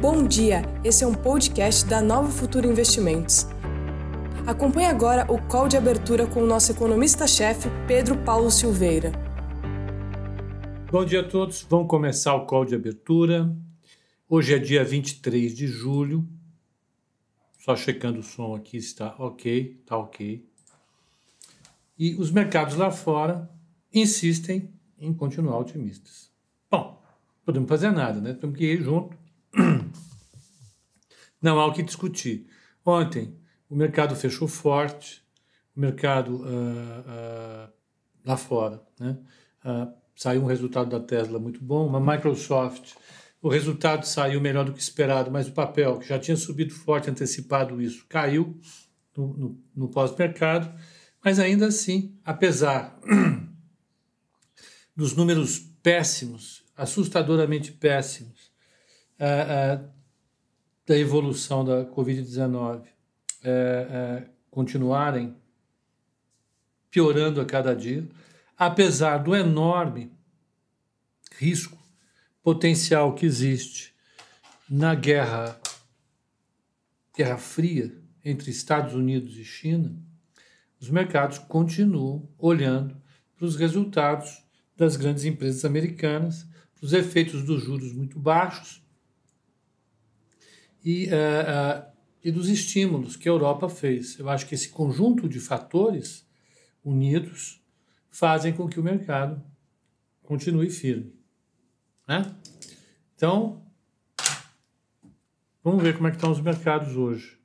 Bom dia, esse é um podcast da Nova Futuro Investimentos. Acompanhe agora o call de abertura com o nosso economista-chefe, Pedro Paulo Silveira. Bom dia a todos, vamos começar o call de abertura. Hoje é dia 23 de julho. Só checando o som aqui, está ok, está ok. E os mercados lá fora insistem em continuar otimistas. Bom, podemos fazer nada, né? Temos que ir junto Não há o que discutir. Ontem, o mercado fechou forte, o mercado uh, uh, lá fora, né? Uh, saiu um resultado da Tesla muito bom, uma Microsoft, o resultado saiu melhor do que esperado, mas o papel, que já tinha subido forte, antecipado isso, caiu no, no, no pós-mercado, mas ainda assim, apesar dos números péssimos, assustadoramente péssimos, da evolução da Covid-19 continuarem piorando a cada dia, apesar do enorme risco potencial que existe na guerra guerra fria entre Estados Unidos e China, os mercados continuam olhando para os resultados das grandes empresas americanas, para os efeitos dos juros muito baixos e, uh, uh, e dos estímulos que a Europa fez. Eu acho que esse conjunto de fatores unidos fazem com que o mercado continue firme. Né? Então, vamos ver como é que estão os mercados hoje.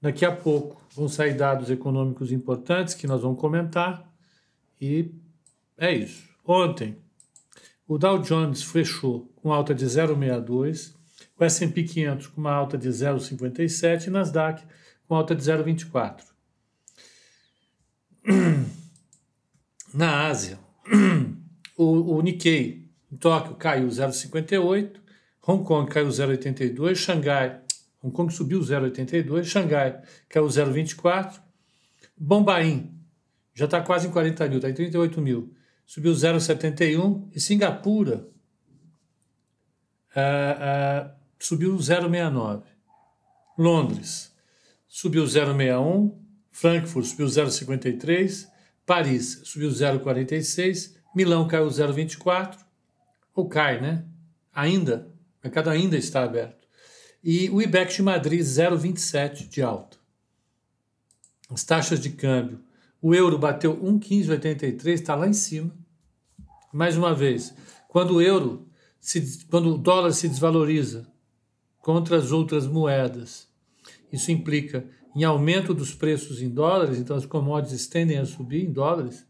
Daqui a pouco vão sair dados econômicos importantes que nós vamos comentar e é isso. Ontem, o Dow Jones fechou com alta de 0,62 o S&P 500 com uma alta de 0,57 e Nasdaq com alta de 0,24. Na Ásia, o, o Nikkei em Tóquio caiu 0,58, Hong Kong caiu 0,82, Xangai, Hong Kong subiu 0,82, Xangai caiu 0,24, Bombaim já está quase em 40 mil, está em 38 mil, subiu 0,71 e Singapura uh, uh, subiu 0,69. Londres subiu 0,61. Frankfurt subiu 0,53. Paris subiu 0,46. Milão caiu 0,24. Ou cai, né? Ainda. O mercado ainda está aberto. E o IBEX de Madrid 0,27 de alta. As taxas de câmbio. O euro bateu 1,1583, está lá em cima. Mais uma vez, quando o euro, se, quando o dólar se desvaloriza contra as outras moedas. Isso implica em aumento dos preços em dólares, então as commodities tendem a subir em dólares.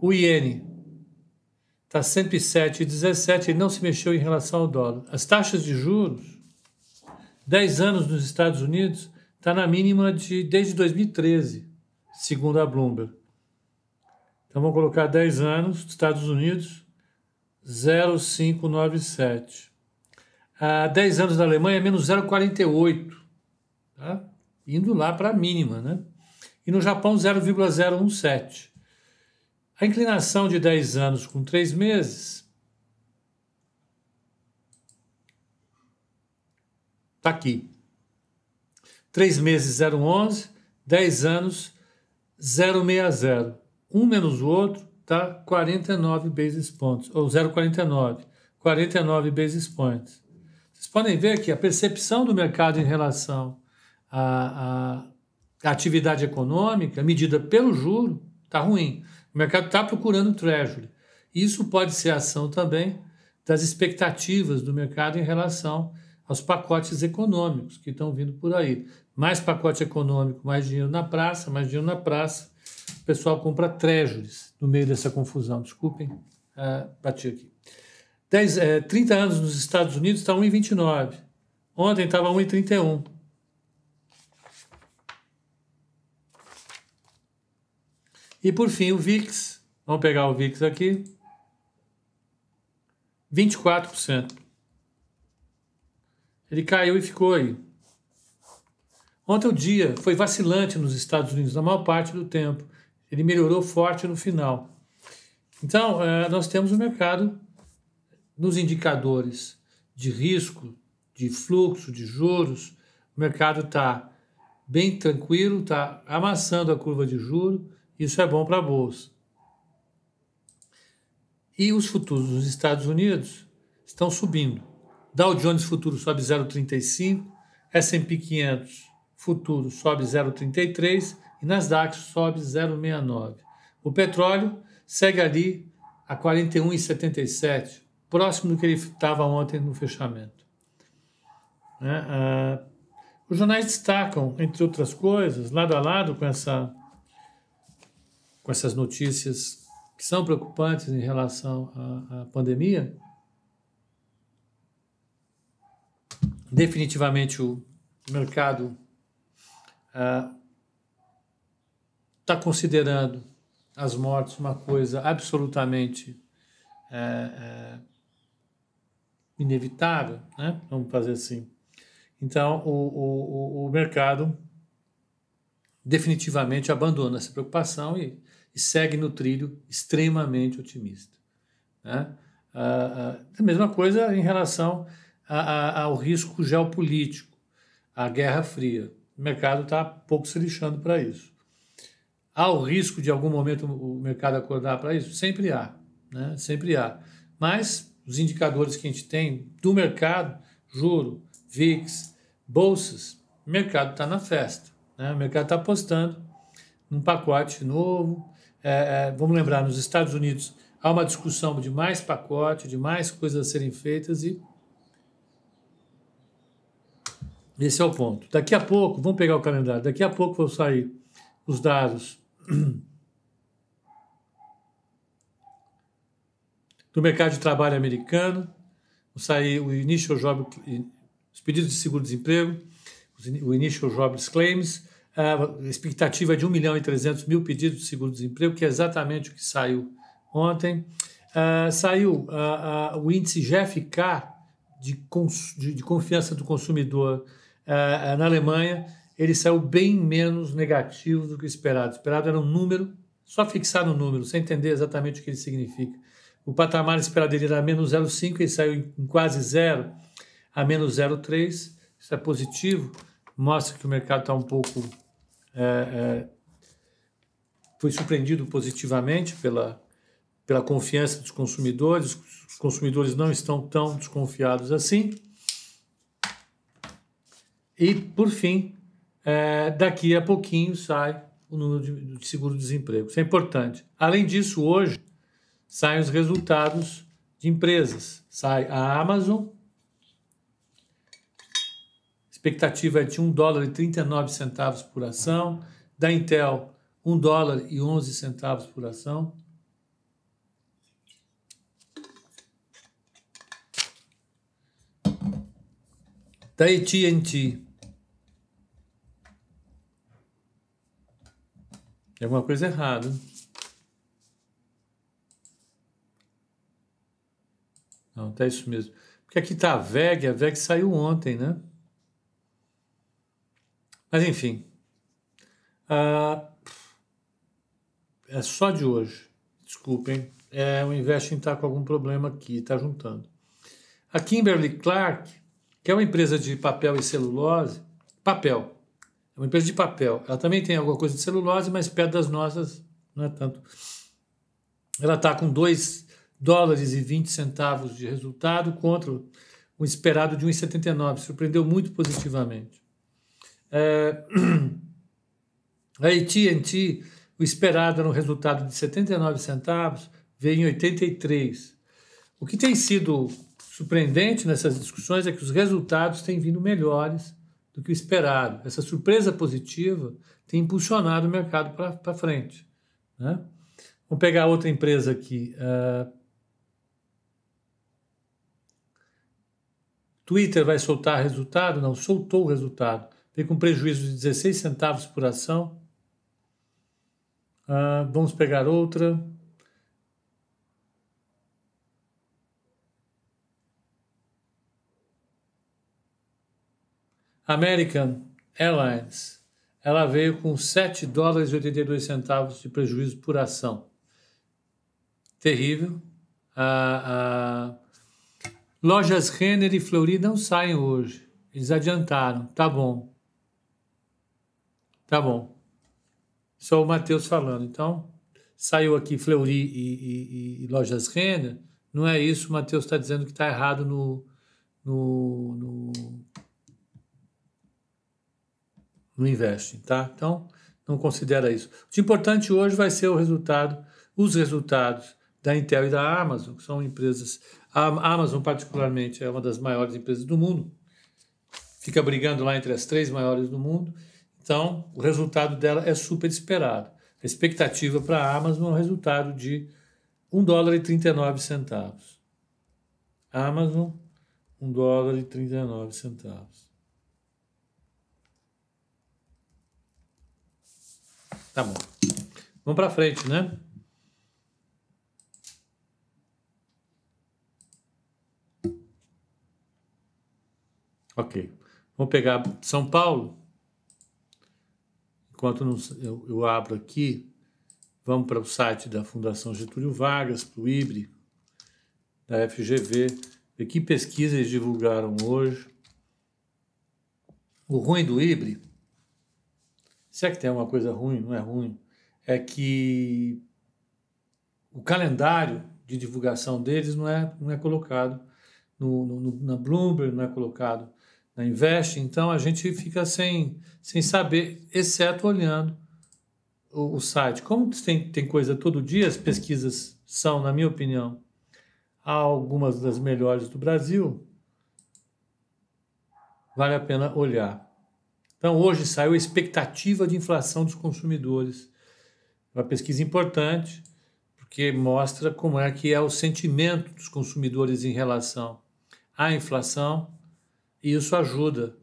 O iene está 107,17 e não se mexeu em relação ao dólar. As taxas de juros, 10 anos nos Estados Unidos, está na mínima de desde 2013, segundo a Bloomberg. Então vamos colocar 10 anos, Estados Unidos, 0,597 há 10 anos na Alemanha é menos 0,48, tá? indo lá para a mínima. Né? E no Japão, 0,017. A inclinação de 10 anos com 3 meses está aqui. 3 meses 0,11, 10 anos 0,60. Um menos o outro está 49 basis points, ou 0,49. 49 basis points. Vocês podem ver que a percepção do mercado em relação à, à atividade econômica, medida pelo juro, está ruim. O mercado está procurando treasury. Isso pode ser ação também das expectativas do mercado em relação aos pacotes econômicos que estão vindo por aí. Mais pacote econômico, mais dinheiro na praça, mais dinheiro na praça. O pessoal compra treasuries no meio dessa confusão. Desculpem, uh, bati aqui. 10, é, 30 anos nos Estados Unidos está 1,29. Ontem estava 1,31. E por fim o VIX. Vamos pegar o VIX aqui. 24%. Ele caiu e ficou aí. Ontem o dia foi vacilante nos Estados Unidos na maior parte do tempo. Ele melhorou forte no final. Então, é, nós temos o um mercado nos indicadores de risco de fluxo, de juros, o mercado está bem tranquilo, está amassando a curva de juros, isso é bom para a Bolsa. E os futuros dos Estados Unidos estão subindo. Dow Jones futuro sobe 0,35, S&P 500 futuro sobe 0,33 e Nasdaq sobe 0,69. O petróleo segue ali a 41,77, próximo do que ele estava ontem no fechamento. Né? Ah, os jornais destacam, entre outras coisas, lado a lado com, essa, com essas notícias que são preocupantes em relação à, à pandemia, definitivamente o mercado está uh, considerando as mortes uma coisa absolutamente é, inevitável, né? vamos fazer assim. Então, o, o, o mercado definitivamente abandona essa preocupação e, e segue no trilho extremamente otimista. Né? Ah, ah, a mesma coisa em relação a, a, ao risco geopolítico, à Guerra Fria. O mercado está pouco se lixando para isso. Há o risco de algum momento o mercado acordar para isso? Sempre há, né? sempre há. Mas os indicadores que a gente tem do mercado, juro, VIX, bolsas, o mercado está na festa. Né? O mercado está apostando num pacote novo. É, é, vamos lembrar, nos Estados Unidos há uma discussão de mais pacote, de mais coisas a serem feitas e Esse é o ponto. Daqui a pouco, vamos pegar o calendário, daqui a pouco vão sair os dados do mercado de trabalho americano, o initial job, os pedidos de seguro-desemprego, o initial jobs claims, a expectativa é de 1 milhão e 300 mil pedidos de seguro-desemprego, que é exatamente o que saiu ontem. Uh, saiu uh, uh, o índice GFK de, de, de confiança do consumidor na Alemanha, ele saiu bem menos negativo do que o esperado. O esperado era um número, só fixar no número, sem entender exatamente o que ele significa. O patamar esperado era menos 0,5, ele saiu em quase zero a menos 0,3. Isso é positivo, mostra que o mercado está um pouco. É, é, foi surpreendido positivamente pela, pela confiança dos consumidores. Os consumidores não estão tão desconfiados assim. E, por fim, é, daqui a pouquinho sai o número de, de seguro-desemprego. Isso é importante. Além disso, hoje saem os resultados de empresas. Sai a Amazon, expectativa é de 1 dólar e 39 centavos por ação. Da Intel, 1 dólar e 11 centavos por ação. Da AT&T, Tem alguma coisa errada. Não, tá isso mesmo. Porque aqui tá a VEG, a VEG saiu ontem, né? Mas enfim. Ah, é só de hoje. Desculpem. É, o Investing está com algum problema aqui, está juntando. A Kimberly Clark, que é uma empresa de papel e celulose, papel, é uma empresa de papel. Ela também tem alguma coisa de celulose, mas perto das nossas não é tanto. Ela está com 2 dólares e 20 centavos de resultado contra o esperado de 1,79. Surpreendeu muito positivamente. É... A AT&T, o esperado era um resultado de 79 centavos, veio em 83. O que tem sido surpreendente nessas discussões é que os resultados têm vindo melhores do que o esperado. Essa surpresa positiva tem impulsionado o mercado para frente. Né? Vamos pegar outra empresa aqui. Uh, Twitter vai soltar resultado? Não, soltou o resultado. Veio com prejuízo de 16 centavos por ação. Uh, vamos pegar outra. American Airlines, ela veio com 7 dólares e 82 centavos de prejuízo por ação. Terrível. A, a, Lojas Renner e Fleury não saem hoje. Eles adiantaram. Tá bom. Tá bom. Só o Matheus falando. Então, saiu aqui Fleury e, e, e Lojas Renner. Não é isso. O Matheus está dizendo que está errado no, no, no, no investing, tá? Então, não considera isso. O importante hoje vai ser o resultado, os resultados da Intel e da Amazon, que são empresas. A Amazon, particularmente, é uma das maiores empresas do mundo, fica brigando lá entre as três maiores do mundo. Então, o resultado dela é super esperado. A expectativa para a Amazon é um resultado de 1 dólar e 39 centavos. Amazon, 1 dólar e 39 centavos. Tá bom. Vamos para frente, né? Ok. Vamos pegar São Paulo. Enquanto não, eu, eu, abro aqui, vamos para o site da Fundação Getúlio Vargas, para o IBRE, da FGV, ver que pesquisa eles divulgaram hoje. O ruim do IBRE, se é que tem alguma coisa ruim, não é ruim, é que o calendário de divulgação deles não é, não é colocado no, no, na Bloomberg, não é colocado na Invest, então a gente fica sem, sem saber, exceto olhando o, o site. Como tem, tem coisa todo dia, as pesquisas são, na minha opinião, algumas das melhores do Brasil, vale a pena olhar. Então, hoje saiu a expectativa de inflação dos consumidores. Uma pesquisa importante, porque mostra como é que é o sentimento dos consumidores em relação à inflação e isso ajuda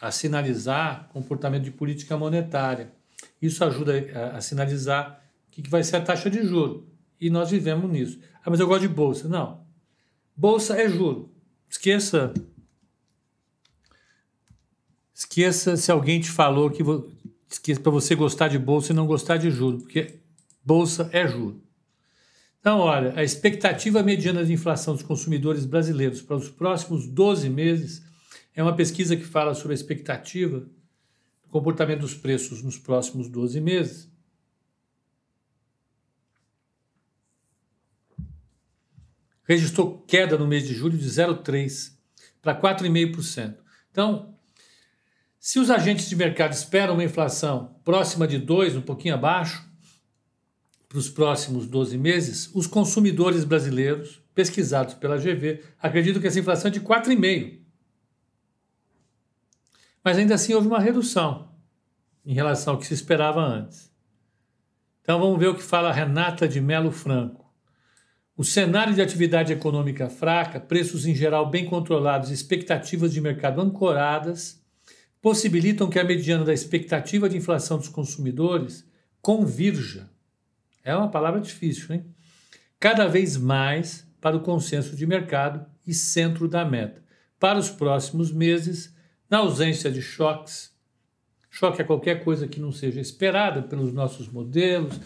a sinalizar comportamento de política monetária. Isso ajuda a, a sinalizar o que, que vai ser a taxa de juro. E nós vivemos nisso. Ah, mas eu gosto de bolsa. Não. Bolsa é juro. Esqueça. Esqueça se alguém te falou que esqueça para você gostar de bolsa e não gostar de juro, porque bolsa é juro. Então, olha, a expectativa mediana de inflação dos consumidores brasileiros para os próximos 12 meses é uma pesquisa que fala sobre a expectativa do comportamento dos preços nos próximos 12 meses. Registrou queda no mês de julho de 0,3% para 4,5%. Então, se os agentes de mercado esperam uma inflação próxima de 2, um pouquinho abaixo, para os próximos 12 meses, os consumidores brasileiros, pesquisados pela GV, acreditam que essa inflação é de 4,5% mas ainda assim houve uma redução em relação ao que se esperava antes. Então vamos ver o que fala Renata de Melo Franco. O cenário de atividade econômica fraca, preços em geral bem controlados e expectativas de mercado ancoradas possibilitam que a mediana da expectativa de inflação dos consumidores convirja. É uma palavra difícil, hein? Cada vez mais para o consenso de mercado e centro da meta. Para os próximos meses, na ausência de choques, choque é qualquer coisa que não seja esperada pelos nossos modelos,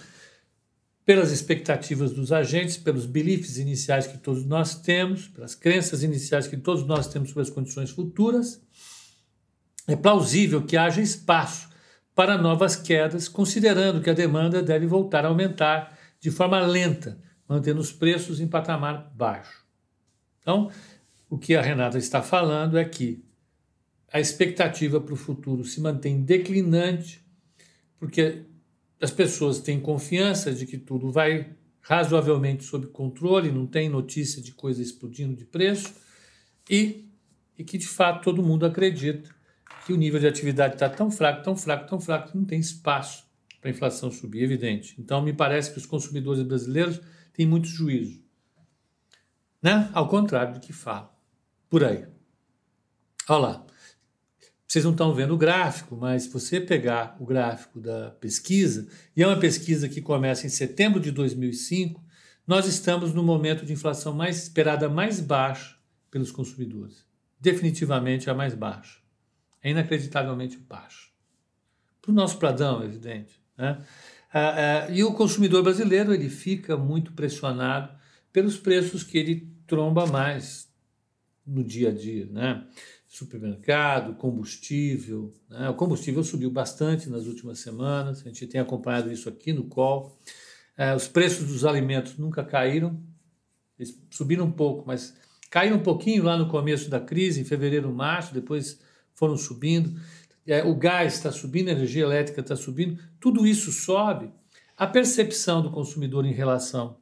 pelas expectativas dos agentes, pelos beliefs iniciais que todos nós temos, pelas crenças iniciais que todos nós temos sobre as condições futuras, é plausível que haja espaço para novas quedas, considerando que a demanda deve voltar a aumentar de forma lenta, mantendo os preços em patamar baixo. Então, o que a Renata está falando é que a expectativa para o futuro se mantém declinante, porque as pessoas têm confiança de que tudo vai razoavelmente sob controle, não tem notícia de coisa explodindo de preço, e, e que de fato todo mundo acredita que o nível de atividade está tão fraco, tão fraco, tão fraco, que não tem espaço para a inflação subir, evidente. Então, me parece que os consumidores brasileiros têm muito juízo. Né? Ao contrário do que falam. Por aí. Olha lá. Vocês não estão vendo o gráfico, mas se você pegar o gráfico da pesquisa, e é uma pesquisa que começa em setembro de 2005, nós estamos no momento de inflação mais esperada mais baixa pelos consumidores. Definitivamente a mais baixa. É inacreditavelmente baixa. Para o nosso Pradão, é evidente. Né? Ah, ah, e o consumidor brasileiro ele fica muito pressionado pelos preços que ele tromba mais no dia a dia, né? Supermercado, combustível. Né? O combustível subiu bastante nas últimas semanas, a gente tem acompanhado isso aqui no call. É, os preços dos alimentos nunca caíram, eles subiram um pouco, mas caíram um pouquinho lá no começo da crise, em fevereiro, março, depois foram subindo. É, o gás está subindo, a energia elétrica está subindo, tudo isso sobe. A percepção do consumidor em relação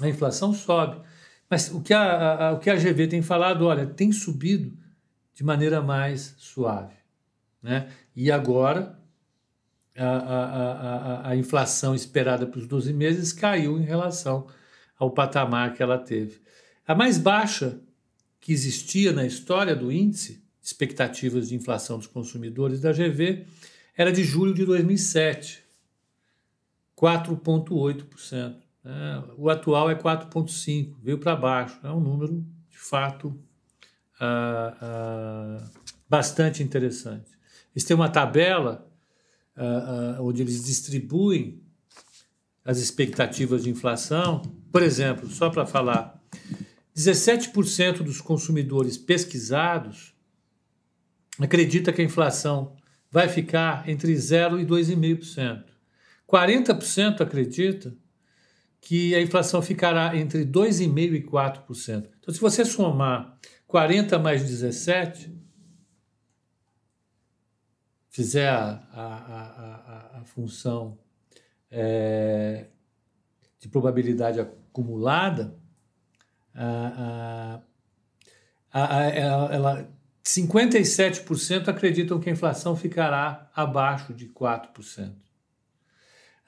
à inflação sobe. Mas o que a, a, o que a GV tem falado, olha, tem subido de maneira mais suave. Né? E agora a, a, a, a inflação esperada para os 12 meses caiu em relação ao patamar que ela teve. A mais baixa que existia na história do índice, expectativas de inflação dos consumidores da GV, era de julho de 2007, 4,8%. É, o atual é 4,5%, veio para baixo. É um número, de fato, ah, ah, bastante interessante. Eles têm uma tabela ah, onde eles distribuem as expectativas de inflação. Por exemplo, só para falar, 17% dos consumidores pesquisados acredita que a inflação vai ficar entre 0 e 2,5%. 40% acredita que a inflação ficará entre 2,5% e 4%. Então, se você somar 40 mais 17, fizer a, a, a, a função é, de probabilidade acumulada, a, a, ela, ela, 57% acreditam que a inflação ficará abaixo de 4%.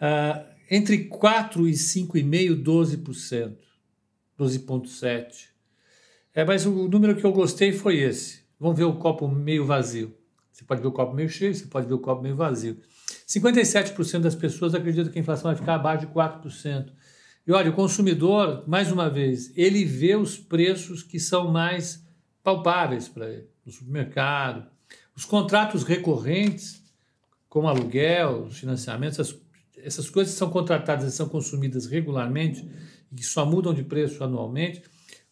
Uh, entre 4 e 5,5%, 12%, 12,7%. É, mas o número que eu gostei foi esse. Vamos ver o copo meio vazio. Você pode ver o copo meio cheio, você pode ver o copo meio vazio. 57% das pessoas acreditam que a inflação vai ficar abaixo de 4%. E olha, o consumidor, mais uma vez, ele vê os preços que são mais palpáveis para ele, no supermercado. Os contratos recorrentes, como aluguel, financiamentos, as essas coisas são contratadas e são consumidas regularmente e que só mudam de preço anualmente,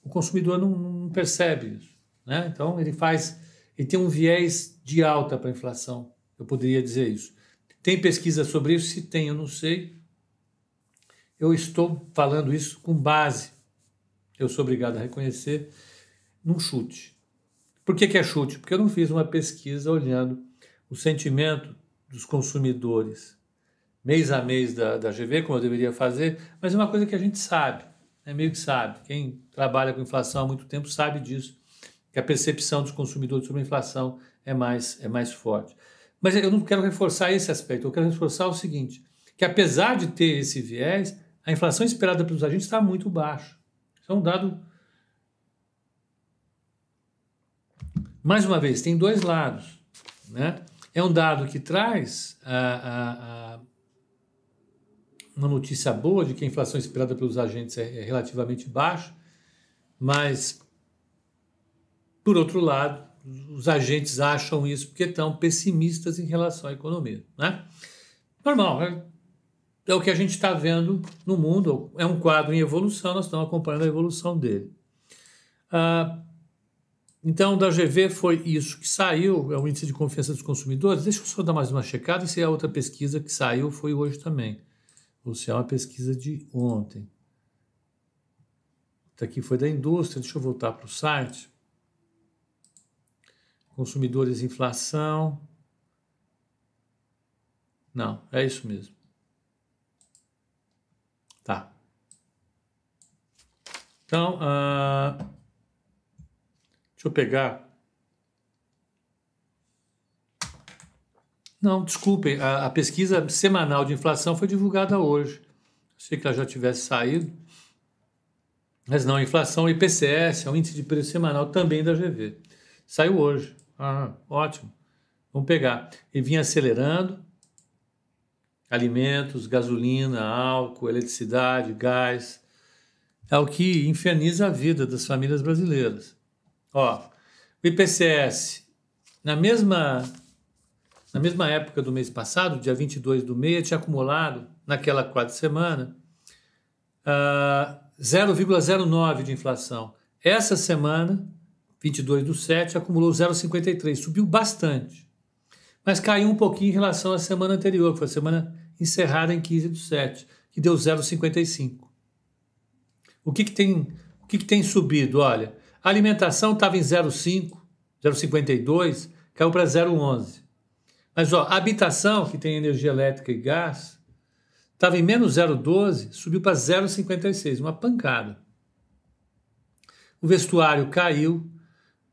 o consumidor não, não percebe isso. Né? Então, ele faz, ele tem um viés de alta para a inflação, eu poderia dizer isso. Tem pesquisa sobre isso? Se tem, eu não sei. Eu estou falando isso com base, eu sou obrigado a reconhecer, num chute. Por que, que é chute? Porque eu não fiz uma pesquisa olhando o sentimento dos consumidores mês a mês da, da GV, como eu deveria fazer, mas é uma coisa que a gente sabe, é meio que sabe. Quem trabalha com inflação há muito tempo sabe disso, que a percepção dos consumidores sobre a inflação é mais, é mais forte. Mas eu não quero reforçar esse aspecto, eu quero reforçar o seguinte, que apesar de ter esse viés, a inflação esperada pelos agentes está muito baixa. Isso é um dado. Mais uma vez, tem dois lados. Né? É um dado que traz a, a, a uma notícia boa de que a inflação esperada pelos agentes é, é relativamente baixa, mas, por outro lado, os agentes acham isso porque estão pessimistas em relação à economia. Né? Normal, é, é o que a gente está vendo no mundo, é um quadro em evolução, nós estamos acompanhando a evolução dele. Ah, então, da GV foi isso que saiu, é o índice de confiança dos consumidores. Deixa eu só dar mais uma checada se a outra pesquisa que saiu foi hoje também se é uma pesquisa de ontem. Isso aqui foi da indústria, deixa eu voltar para o site. Consumidores inflação. Não, é isso mesmo. Tá. Então, uh, deixa eu pegar Não, desculpem, a, a, pesquisa semanal de inflação foi divulgada hoje. Achei que ela já tivesse saído. Mas não, inflação IPCS, é o índice de preço semanal também da GV. Saiu hoje. Ah, ótimo. Vamos pegar. E vinha acelerando. Alimentos, gasolina, álcool, eletricidade, gás. É o que inferniza a vida das famílias brasileiras. Ó, o IPCS, na mesma na mesma época do mês passado, dia 22 do mês, tinha acumulado, naquela quadra semana, uh, ah, 0,09 de inflação. Essa semana, 22 do 7, acumulou 0,53, subiu bastante. Mas caiu um pouquinho em relação à semana anterior, que foi a semana encerrada em 15 do 7, que deu 0,55. O que, que, tem, o que, que tem subido? Olha, a alimentação estava em 0,5, 0,52, caiu para 0,11. Mas ó, a habitação, que tem energia elétrica e gás, estava em menos 0,12, subiu para 0,56, uma pancada. O vestuário caiu,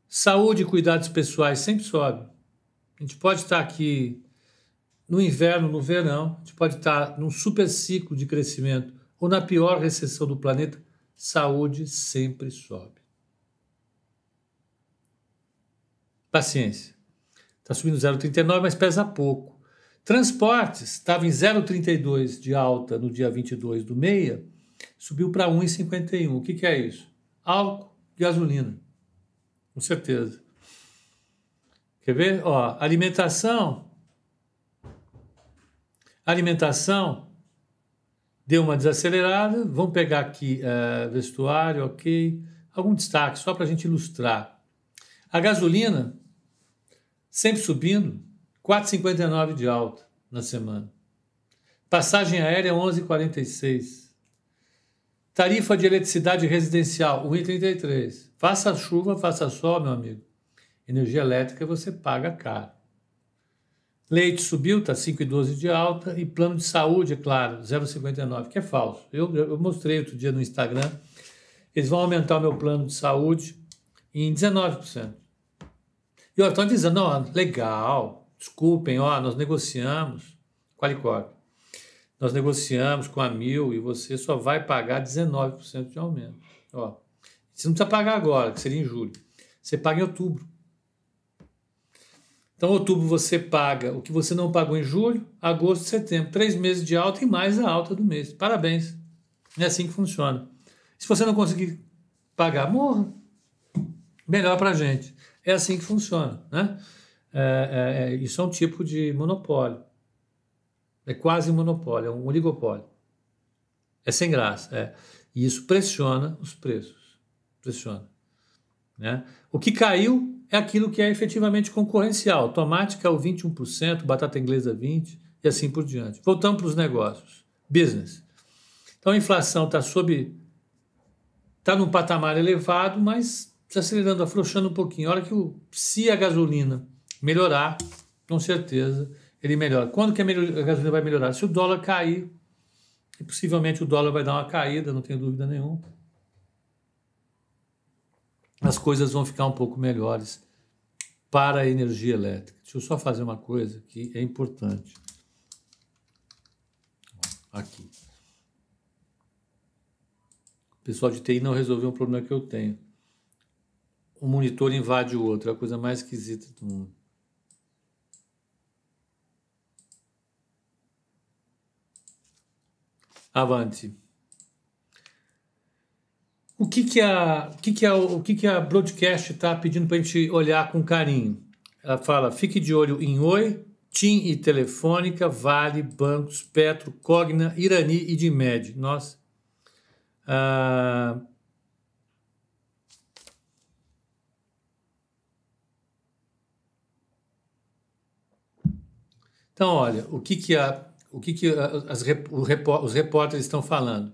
saúde e cuidados pessoais sempre sobe. A gente pode estar aqui no inverno, no verão, a gente pode estar num super ciclo de crescimento ou na pior recessão do planeta, saúde sempre sobe. Paciência. Está subindo 0,39, mas pesa pouco. Transportes estava em 0,32 de alta no dia 22 do meia, subiu para 1,51. O que, que é isso? Álcool, gasolina. Com certeza. Quer ver? Ó, alimentação. Alimentação deu uma desacelerada. Vamos pegar aqui uh, vestuário, ok. Algum destaque, só para a gente ilustrar. A gasolina, sempre subindo, 4,59 de alta na semana. Passagem aérea, 11,46. Tarifa de eletricidade residencial, 1,33. Faça chuva, faça sol, meu amigo. Energia elétrica você paga caro. Leite subiu, está 5,12 de alta. E plano de saúde, é claro, 0,59, que é falso. Eu, eu mostrei outro dia no Instagram. Eles vão aumentar o meu plano de saúde em 19%. E ó, estão dizendo, não, legal, desculpem, ó, nós negociamos, Qualicorp, nós negociamos com a Mil e você só vai pagar 19% de aumento. Ó, você não precisa pagar agora, que seria em julho. Você paga em outubro. Então, outubro você paga o que você não pagou em julho, agosto, setembro. Três meses de alta e mais a alta do mês. Parabéns. É assim que funciona. Se você não conseguir pagar, morra. Melhor para a gente. É assim que funciona. Né? É, é, é, isso é um tipo de monopólio. É quase monopólio, é um oligopólio. É sem graça. É. E isso pressiona os preços. Pressiona. Né? O que caiu é aquilo que é efetivamente concorrencial. Tomate caiu 21%, batata inglesa 20% e assim por diante. Voltamos para os negócios. Business. Então a inflação está sob. está num patamar elevado, mas acelerando, afrouxando um pouquinho. A hora que o, se a gasolina melhorar, com certeza ele melhora. Quando que a, a gasolina vai melhorar? Se o dólar cair, e possivelmente o dólar vai dar uma caída, não tenho dúvida nenhuma. As coisas vão ficar um pouco melhores para a energia elétrica. Deixa eu só fazer uma coisa que é importante. Aqui. O pessoal de TI não resolveu um problema que eu tenho um monitor invade o outro, é a coisa mais esquisita do mundo. Avante. O que que a, o que que a, o que que a broadcast está pedindo para a gente olhar com carinho? Ela fala: fique de olho em Oi, TIM e Telefônica, Vale, Bancos, Petro, Cogna, Irani e Dimed. Nossa. Ah, Então, olha, o que, que, a, o que, que as, os repórteres estão falando?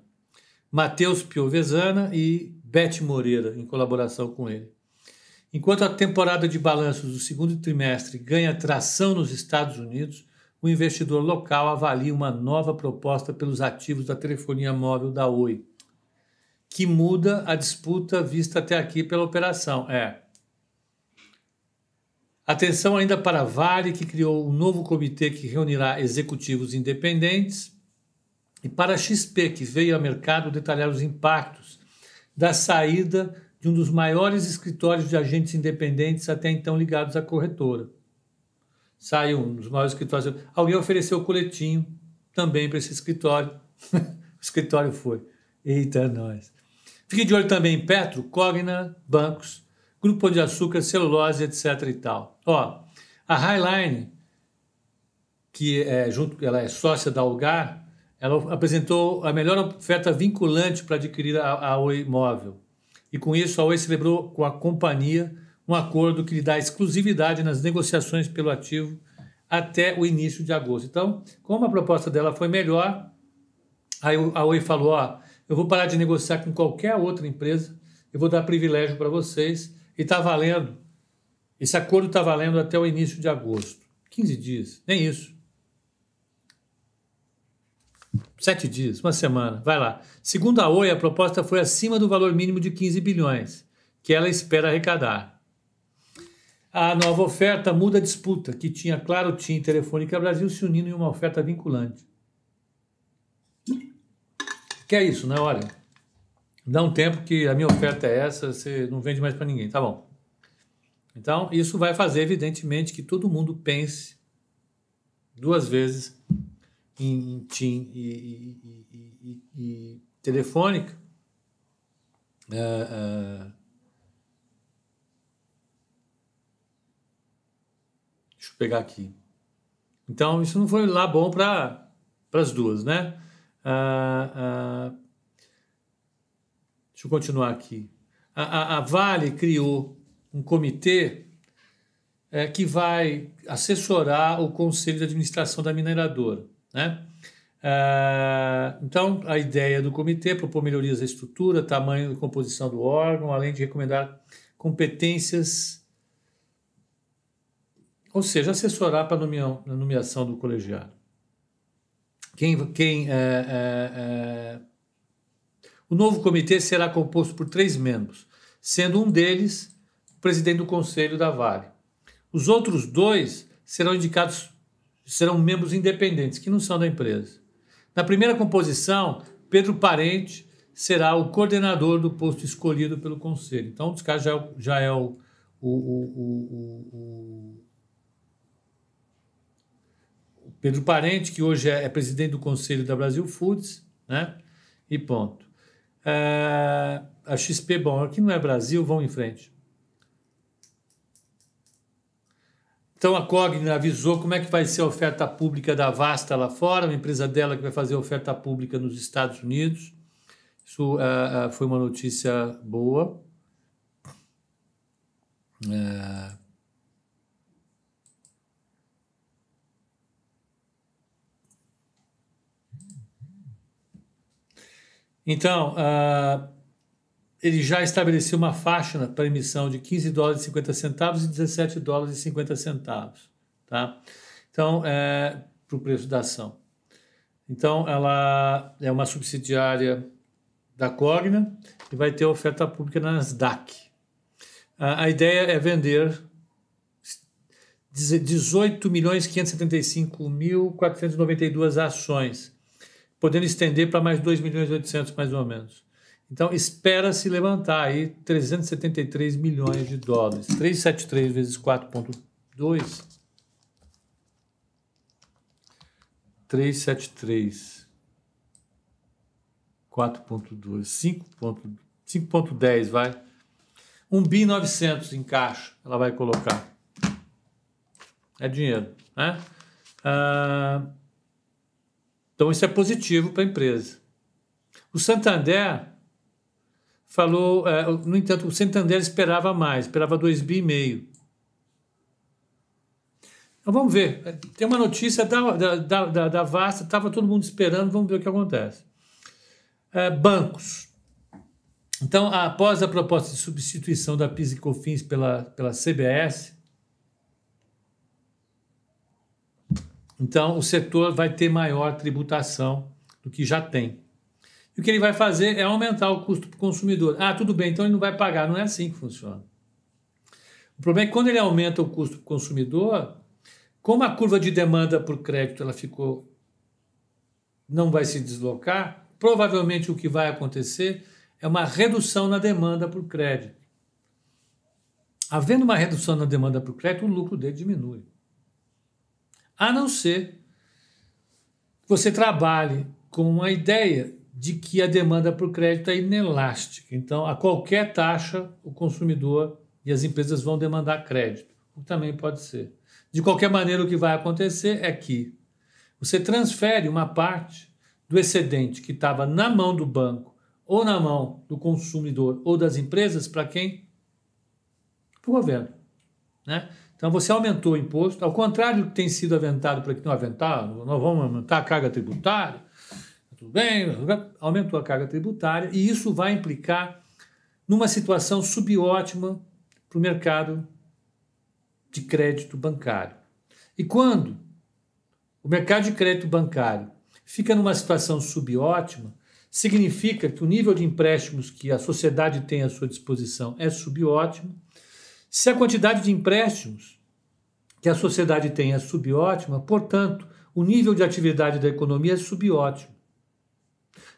Matheus Piovesana e Beth Moreira, em colaboração com ele. Enquanto a temporada de balanços do segundo trimestre ganha tração nos Estados Unidos, o investidor local avalia uma nova proposta pelos ativos da telefonia móvel da Oi, que muda a disputa vista até aqui pela operação. É, Atenção ainda para a Vale, que criou um novo comitê que reunirá executivos independentes, e para a XP, que veio ao mercado detalhar os impactos da saída de um dos maiores escritórios de agentes independentes até então ligados à corretora. Saiu um dos maiores escritórios. Alguém ofereceu o coletinho também para esse escritório. o escritório foi. Eita, nós. Fique de olho também em Petro, Cogna, bancos, Grupo de Açúcar, celulose, etc. e tal. Ó, a Highline, que é junto, ela é sócia da Algar, ela apresentou a melhor oferta vinculante para adquirir a, a Oi Móvel. E com isso, a Oi celebrou com a companhia um acordo que lhe dá exclusividade nas negociações pelo ativo até o início de agosto. Então, como a proposta dela foi melhor, aí a Oi falou: ó, eu vou parar de negociar com qualquer outra empresa, eu vou dar privilégio para vocês, e está valendo. Esse acordo está valendo até o início de agosto. 15 dias, nem isso. Sete dias, uma semana, vai lá. Segundo a Oi, a proposta foi acima do valor mínimo de 15 bilhões, que ela espera arrecadar. A nova oferta muda a disputa, que tinha Claro, TIM e Telefônica Brasil se unindo em uma oferta vinculante. Que é isso, né? Olha, dá um tempo que a minha oferta é essa, você não vende mais para ninguém, tá bom. Então, isso vai fazer, evidentemente, que todo mundo pense duas vezes em TIM e, e, e, e Telefônica. Uh, uh, Deixa eu pegar aqui. Então, isso não foi lá bom para as duas, né? Ah, deixa eu continuar aqui. A, a, a Vale criou um comitê é, que vai assessorar o conselho de administração da mineradora, né? Ah, então, a ideia do comitê é propor melhorias da estrutura, tamanho e composição do órgão, além de recomendar competências ou seja, assessorar para a nomeação do colegiado. Quem, quem é, é, é... O novo comitê será composto por três membros, sendo um deles o presidente do conselho da Vale. Os outros dois serão indicados, serão membros independentes, que não são da empresa. Na primeira composição, Pedro Parente será o coordenador do posto escolhido pelo conselho. Então, um dos caras já é, já é o, o, o, o Pedro Parente, que hoje é, é, presidente do Conselho da Brasil Foods, né? E ponto. É, a XP, bom, aqui não é Brasil, vão em frente. Então a Cogna avisou como é que vai ser a oferta pública da Vasta lá fora, uma empresa dela que vai fazer oferta pública nos Estados Unidos. Isso uh, uh, foi uma notícia boa. Uh, Então, uh, ele já estabeleceu uma faixa para emissão de 15 dólares e 50 centavos e 17 dólares e 50 centavos. Tá? Então, é, para o preço da ação. Então, ela é uma subsidiária da Cogna e vai ter oferta pública na Nasdaq. A, ideia é vender 18 milhões 575 mil 492 ações podendo estender para mais 2 milhões e 800 mais ou menos. Então, espera-se levantar aí 373 milhões de dólares. 373 vezes 4,2. 373. 4,2. 5,10 vai. 1 bi 900 em caixa ela vai colocar. É dinheiro, né? Ah, então, isso é positivo para a empresa. O Santander falou, é, no entanto, o Santander esperava mais, esperava 2,5 bi. Então, vamos ver. Tem uma notícia da, da, da, da Vasta, estava todo mundo esperando, vamos ver o que acontece. É, bancos. Então, após a proposta de substituição da PIS e COFINS pela, pela CBS, Então, o setor vai ter maior tributação do que já tem. E o que ele vai fazer é aumentar o custo para o consumidor. Ah, tudo bem, então ele não vai pagar. Não é assim que funciona. O problema é que quando ele aumenta o custo para o consumidor, como a curva de demanda por crédito ela ficou não vai se deslocar, provavelmente o que vai acontecer é uma redução na demanda por crédito. Havendo uma redução na demanda por crédito, o lucro dele diminui a não ser que você trabalhe com a ideia de que a demanda por crédito é inelástica. Então, a qualquer taxa, o consumidor e as empresas vão demandar crédito. O que também pode ser. De qualquer maneira, o que vai acontecer é que você transfere uma parte do excedente que estava na mão do banco ou na mão do consumidor ou das empresas para quem? Para o governo. Né? Então você aumentou o imposto, ao contrário do que tem sido aventado para que não aventar, nós vamos aumentar a carga tributária, tudo bem, aumentou a carga tributária e isso vai implicar numa situação subótima para o mercado de crédito bancário. E quando o mercado de crédito bancário fica numa situação subótima, significa que o nível de empréstimos que a sociedade tem à sua disposição é subótimo. Se a quantidade de empréstimos que a sociedade tem é subótima, portanto, o nível de atividade da economia é subótimo.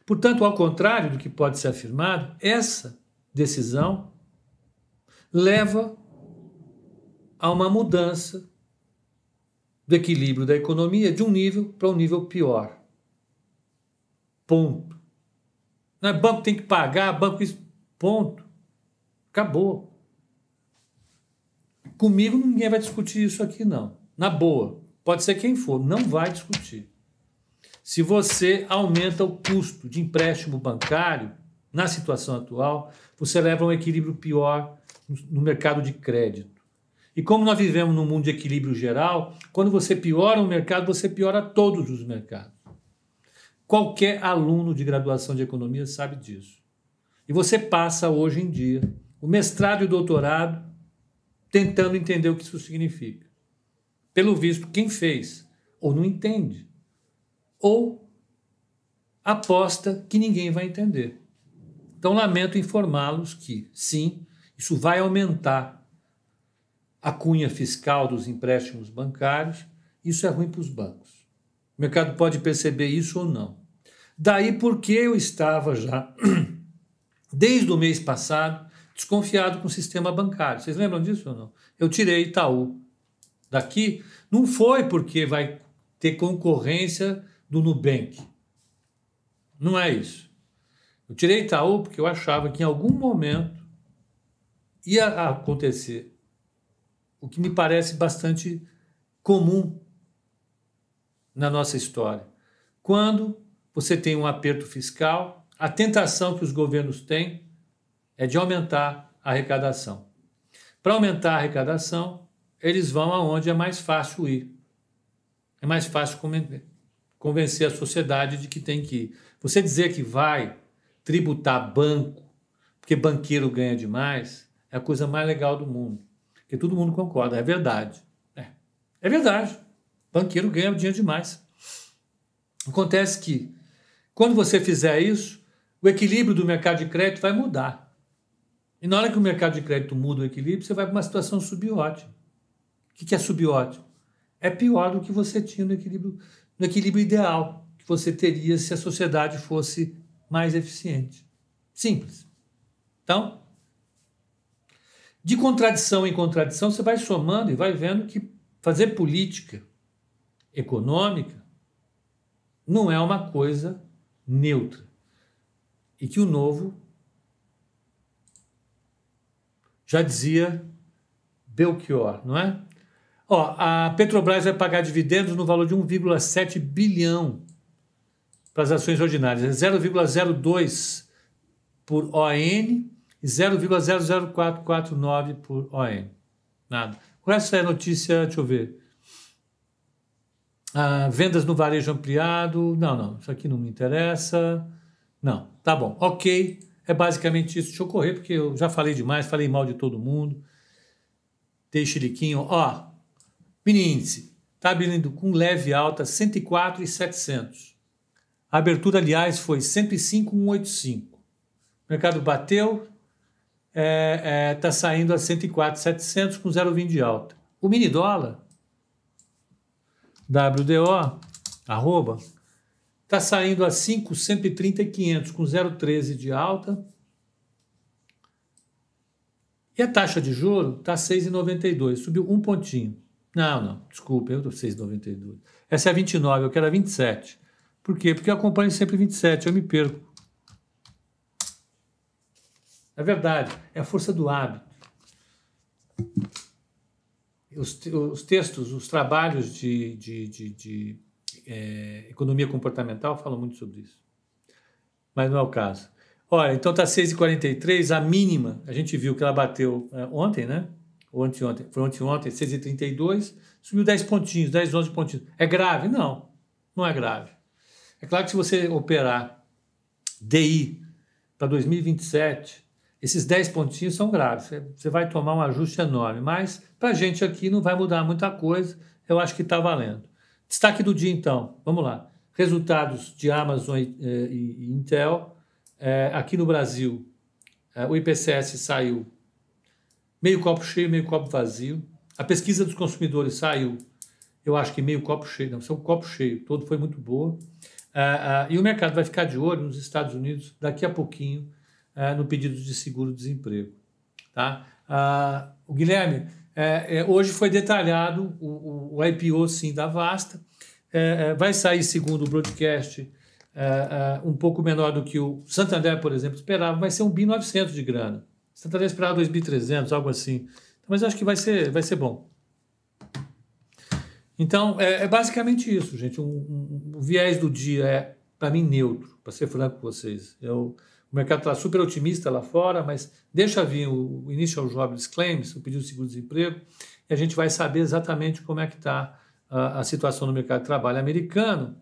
Portanto, ao contrário do que pode ser afirmado, essa decisão leva a uma mudança do equilíbrio da economia de um nível para um nível pior. Ponto. Não é banco tem que pagar, banco isso. Ponto. Acabou. Comigo ninguém vai discutir isso aqui, não. Na boa. Pode ser quem for, não vai discutir. Se você aumenta o custo de empréstimo bancário, na situação atual, você leva a um equilíbrio pior no mercado de crédito. E como nós vivemos num mundo de equilíbrio geral, quando você piora um mercado, você piora todos os mercados. Qualquer aluno de graduação de economia sabe disso. E você passa hoje em dia o mestrado e o doutorado tentando entender o que isso significa. Pelo visto, quem fez ou não entende, ou aposta que ninguém vai entender. Então, lamento informá-los que, sim, isso vai aumentar a cunha fiscal dos empréstimos bancários, isso é ruim para os bancos. O mercado pode perceber isso ou não. Daí porque eu estava já, desde o mês passado, desconfiado com o sistema bancário. Vocês lembram disso ou não? Eu tirei Itaú daqui, não foi porque vai ter concorrência do Nubank. Não é isso. Eu tirei Itaú porque eu achava que em algum momento ia acontecer o que me parece bastante comum na nossa história. Quando você tem um aperto fiscal, a tentação que os governos têm é de aumentar a arrecadação. Para aumentar a arrecadação, eles vão aonde é mais fácil ir. É mais fácil convencer a sociedade de que tem que ir. Você dizer que vai tributar banco, porque banqueiro ganha demais, é a coisa mais legal do mundo. Porque todo mundo concorda, é verdade. É, é verdade. Banqueiro ganha dinheiro demais. Acontece que quando você fizer isso, o equilíbrio do mercado de crédito vai mudar. E na hora que o mercado de crédito muda o equilíbrio, você vai para uma situação subótima. O que é subótimo? É pior do que você tinha no equilíbrio, no equilíbrio ideal que você teria se a sociedade fosse mais eficiente. Simples. Então, de contradição em contradição, você vai somando e vai vendo que fazer política econômica não é uma coisa neutra. E que o novo já dizia Belchior, não é? Ó, a Petrobras vai pagar dividendos no valor de 1,7 bilhão para as ações ordinárias, 0,02 por ON e 0,00449 por ON. Nada. Com essa é a notícia, deixa eu ver. Ah, vendas no varejo ampliado. Não, não, isso aqui não me interessa. Não, tá bom, ok. É basicamente isso. Deixa eu correr, porque eu já falei demais, falei mal de todo mundo. Dei chiliquinho. Ó, mini índice. Está abrindo com leve alta, 104,700. A abertura, aliás, foi 105,185. O mercado bateu, está é, é, tá saindo a 104,700 com 0,20 de alta. O mini dólar, WDO, arroba, está saindo a 5,130,500 com 0,13 de alta. E a taxa de juro está 6,92, subiu um pontinho. Não, não, desculpa, eu estou 6,92. Essa é a 29, eu quero a 27. Por quê? Porque eu acompanho sempre 27, eu me perco. É verdade, é a força do hábito. Os, os textos, os trabalhos de, de, de, de é, economia comportamental falam muito sobre isso. Mas não é o caso. Olha, então tá 6,43, a mínima, a gente viu que ela bateu é, ontem, né? Ou anteontem, foi ontem, ontem, 6,32, subiu 10 pontinhos, 10, 11 pontinhos. É grave? Não, não é grave. É claro que se você operar DI para 2027, esses 10 pontinhos são graves. Você vai tomar um ajuste enorme, mas para a gente aqui não vai mudar muita coisa. Eu acho que está valendo. Destaque do dia, então. Vamos lá. Resultados de Amazon e, eh, e, e Intel é, aqui no Brasil, é, o IPCS saiu meio copo cheio, meio copo vazio. A pesquisa dos consumidores saiu, eu acho que meio copo cheio, não, seu copo cheio, todo foi muito boa. E o mercado vai ficar de olho nos Estados Unidos daqui a pouquinho no pedido de seguro-desemprego. Tá? Ah, o Guilherme, hoje foi detalhado o, o, IPO sim da Vasta, vai sair segundo o broadcast uh, uh, um pouco menor do que o Santander, por exemplo, esperava, vai ser um bi 900 de grana. O Santander esperava 2.300, algo assim. Mas acho que vai ser, vai ser bom. Então, é, é basicamente isso, gente. Um, um, o viés do dia é, para mim, neutro, para ser franco com vocês. Eu, o mercado está super otimista lá fora, mas deixa vir o, Initial Jobless Claims, o pedido de seguro-desemprego, e a gente vai saber exatamente como é que está a, a situação no mercado de trabalho americano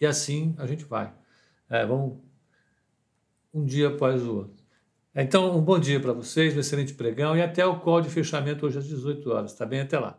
e assim a gente vai. É, vamos um dia após o outro. Então, um bom dia para vocês, um excelente pregão e até o call de fechamento hoje às 18 horas. Tá bem? Até lá.